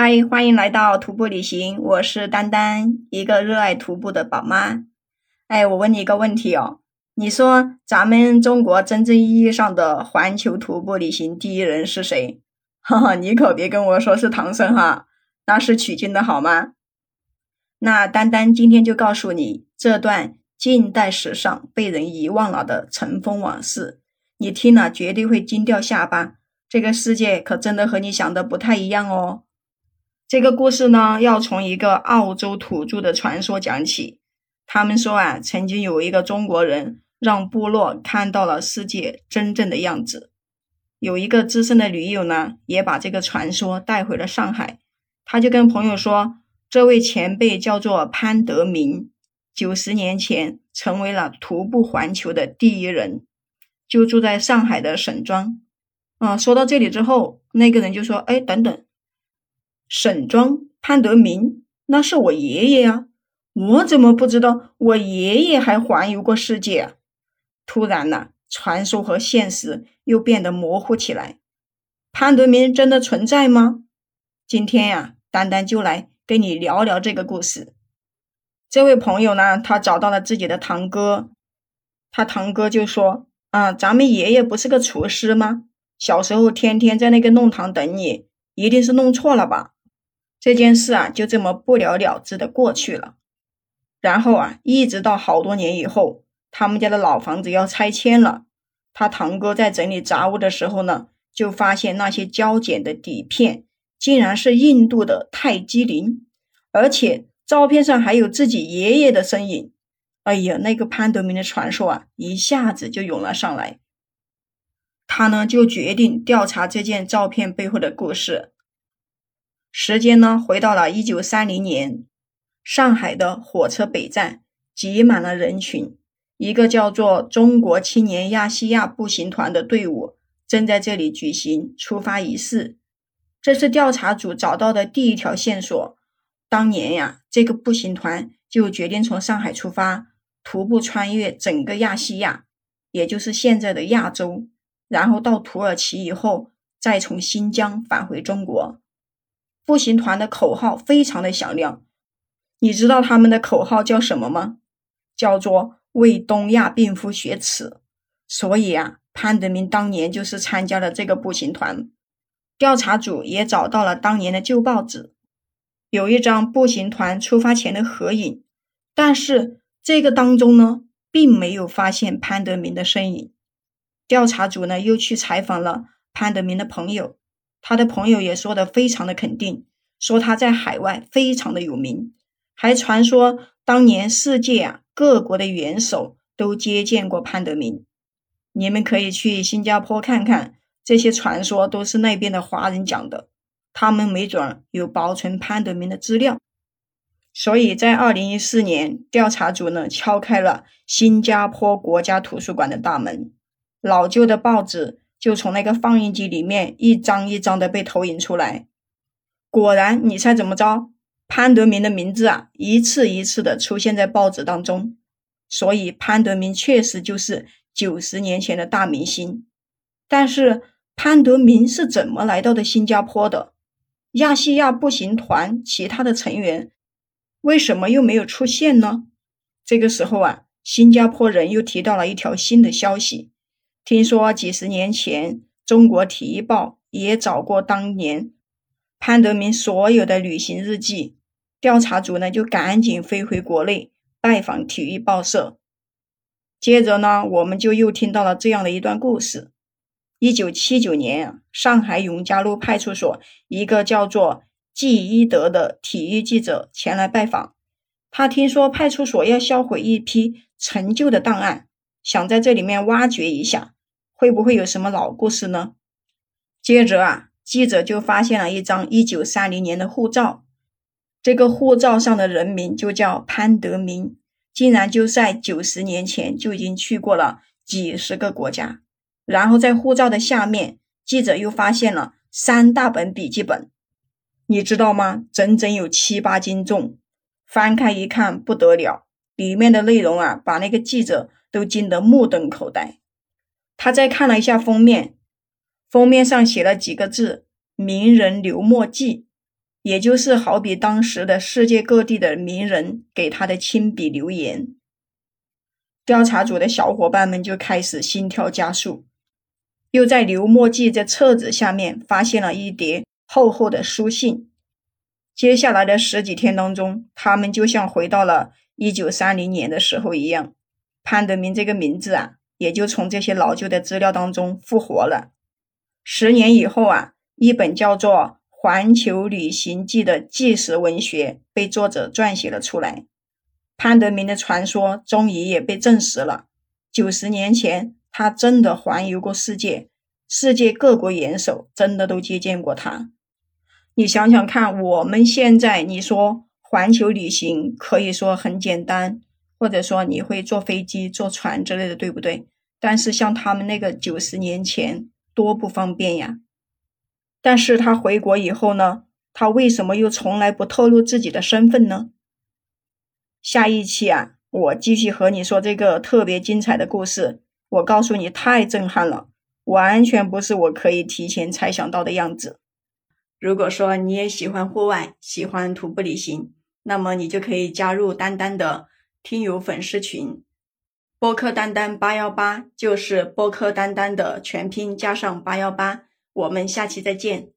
嗨，欢迎来到徒步旅行，我是丹丹，一个热爱徒步的宝妈。哎，我问你一个问题哦，你说咱们中国真正意义上的环球徒步旅行第一人是谁？哈哈，你可别跟我说是唐僧哈，那是取经的好吗？那丹丹今天就告诉你这段近代史上被人遗忘了的尘封往事，你听了绝对会惊掉下巴。这个世界可真的和你想的不太一样哦。这个故事呢，要从一个澳洲土著的传说讲起。他们说啊，曾经有一个中国人让部落看到了世界真正的样子。有一个资深的驴友呢，也把这个传说带回了上海。他就跟朋友说，这位前辈叫做潘德明，九十年前成为了徒步环球的第一人，就住在上海的沈庄。啊，说到这里之后，那个人就说：“哎，等等。”沈庄潘德明，那是我爷爷呀！我怎么不知道我爷爷还环游过世界？突然呢，传说和现实又变得模糊起来。潘德明真的存在吗？今天呀，丹丹就来跟你聊聊这个故事。这位朋友呢，他找到了自己的堂哥，他堂哥就说：“啊，咱们爷爷不是个厨师吗？小时候天天在那个弄堂等你，一定是弄错了吧？”这件事啊，就这么不了了之的过去了。然后啊，一直到好多年以后，他们家的老房子要拆迁了，他堂哥在整理杂物的时候呢，就发现那些胶卷的底片竟然是印度的泰姬陵，而且照片上还有自己爷爷的身影。哎呀，那个潘德明的传说啊，一下子就涌了上来。他呢，就决定调查这件照片背后的故事。时间呢，回到了一九三零年，上海的火车北站挤满了人群。一个叫做“中国青年亚细亚步行团”的队伍正在这里举行出发仪式。这是调查组找到的第一条线索。当年呀，这个步行团就决定从上海出发，徒步穿越整个亚细亚，也就是现在的亚洲，然后到土耳其以后，再从新疆返回中国。步行团的口号非常的响亮，你知道他们的口号叫什么吗？叫做为东亚病夫雪耻。所以啊，潘德明当年就是参加了这个步行团。调查组也找到了当年的旧报纸，有一张步行团出发前的合影，但是这个当中呢，并没有发现潘德明的身影。调查组呢，又去采访了潘德明的朋友。他的朋友也说的非常的肯定，说他在海外非常的有名，还传说当年世界啊各国的元首都接见过潘德明。你们可以去新加坡看看，这些传说都是那边的华人讲的，他们没准有保存潘德明的资料。所以在二零一四年，调查组呢敲开了新加坡国家图书馆的大门，老旧的报纸。就从那个放映机里面一张一张的被投影出来，果然，你猜怎么着？潘德明的名字啊，一次一次的出现在报纸当中。所以，潘德明确实就是九十年前的大明星。但是，潘德明是怎么来到的新加坡的？亚细亚步行团其他的成员为什么又没有出现呢？这个时候啊，新加坡人又提到了一条新的消息。听说几十年前，中国体育报也找过当年潘德明所有的旅行日记。调查组呢就赶紧飞回国内拜访体育报社。接着呢，我们就又听到了这样的一段故事：一九七九年，上海永嘉路派出所一个叫做季一德的体育记者前来拜访。他听说派出所要销毁一批陈旧的档案，想在这里面挖掘一下。会不会有什么老故事呢？接着啊，记者就发现了一张一九三零年的护照，这个护照上的人名就叫潘德明，竟然就在九十年前就已经去过了几十个国家。然后在护照的下面，记者又发现了三大本笔记本，你知道吗？整整有七八斤重。翻开一看，不得了，里面的内容啊，把那个记者都惊得目瞪口呆。他再看了一下封面，封面上写了几个字“名人刘墨记”，也就是好比当时的世界各地的名人给他的亲笔留言。调查组的小伙伴们就开始心跳加速，又在刘墨记这册子下面发现了一叠厚厚的书信。接下来的十几天当中，他们就像回到了一九三零年的时候一样，潘德明这个名字啊，也就从这些老旧的资料当中复活了。十年以后啊，一本叫做《环球旅行记》的纪实文学被作者撰写了出来。潘德明的传说终于也被证实了。九十年前，他真的环游过世界，世界各国元首真的都接见过他。你想想看，我们现在你说环球旅行可以说很简单，或者说你会坐飞机、坐船之类的，对不对？但是像他们那个九十年前多不方便呀。但是他回国以后呢，他为什么又从来不透露自己的身份呢？下一期啊，我继续和你说这个特别精彩的故事。我告诉你，太震撼了，完全不是我可以提前猜想到的样子。如果说你也喜欢户外，喜欢徒步旅行，那么你就可以加入丹丹的听友粉丝群，播客丹丹八幺八，就是播客丹丹的全拼加上八幺八。我们下期再见。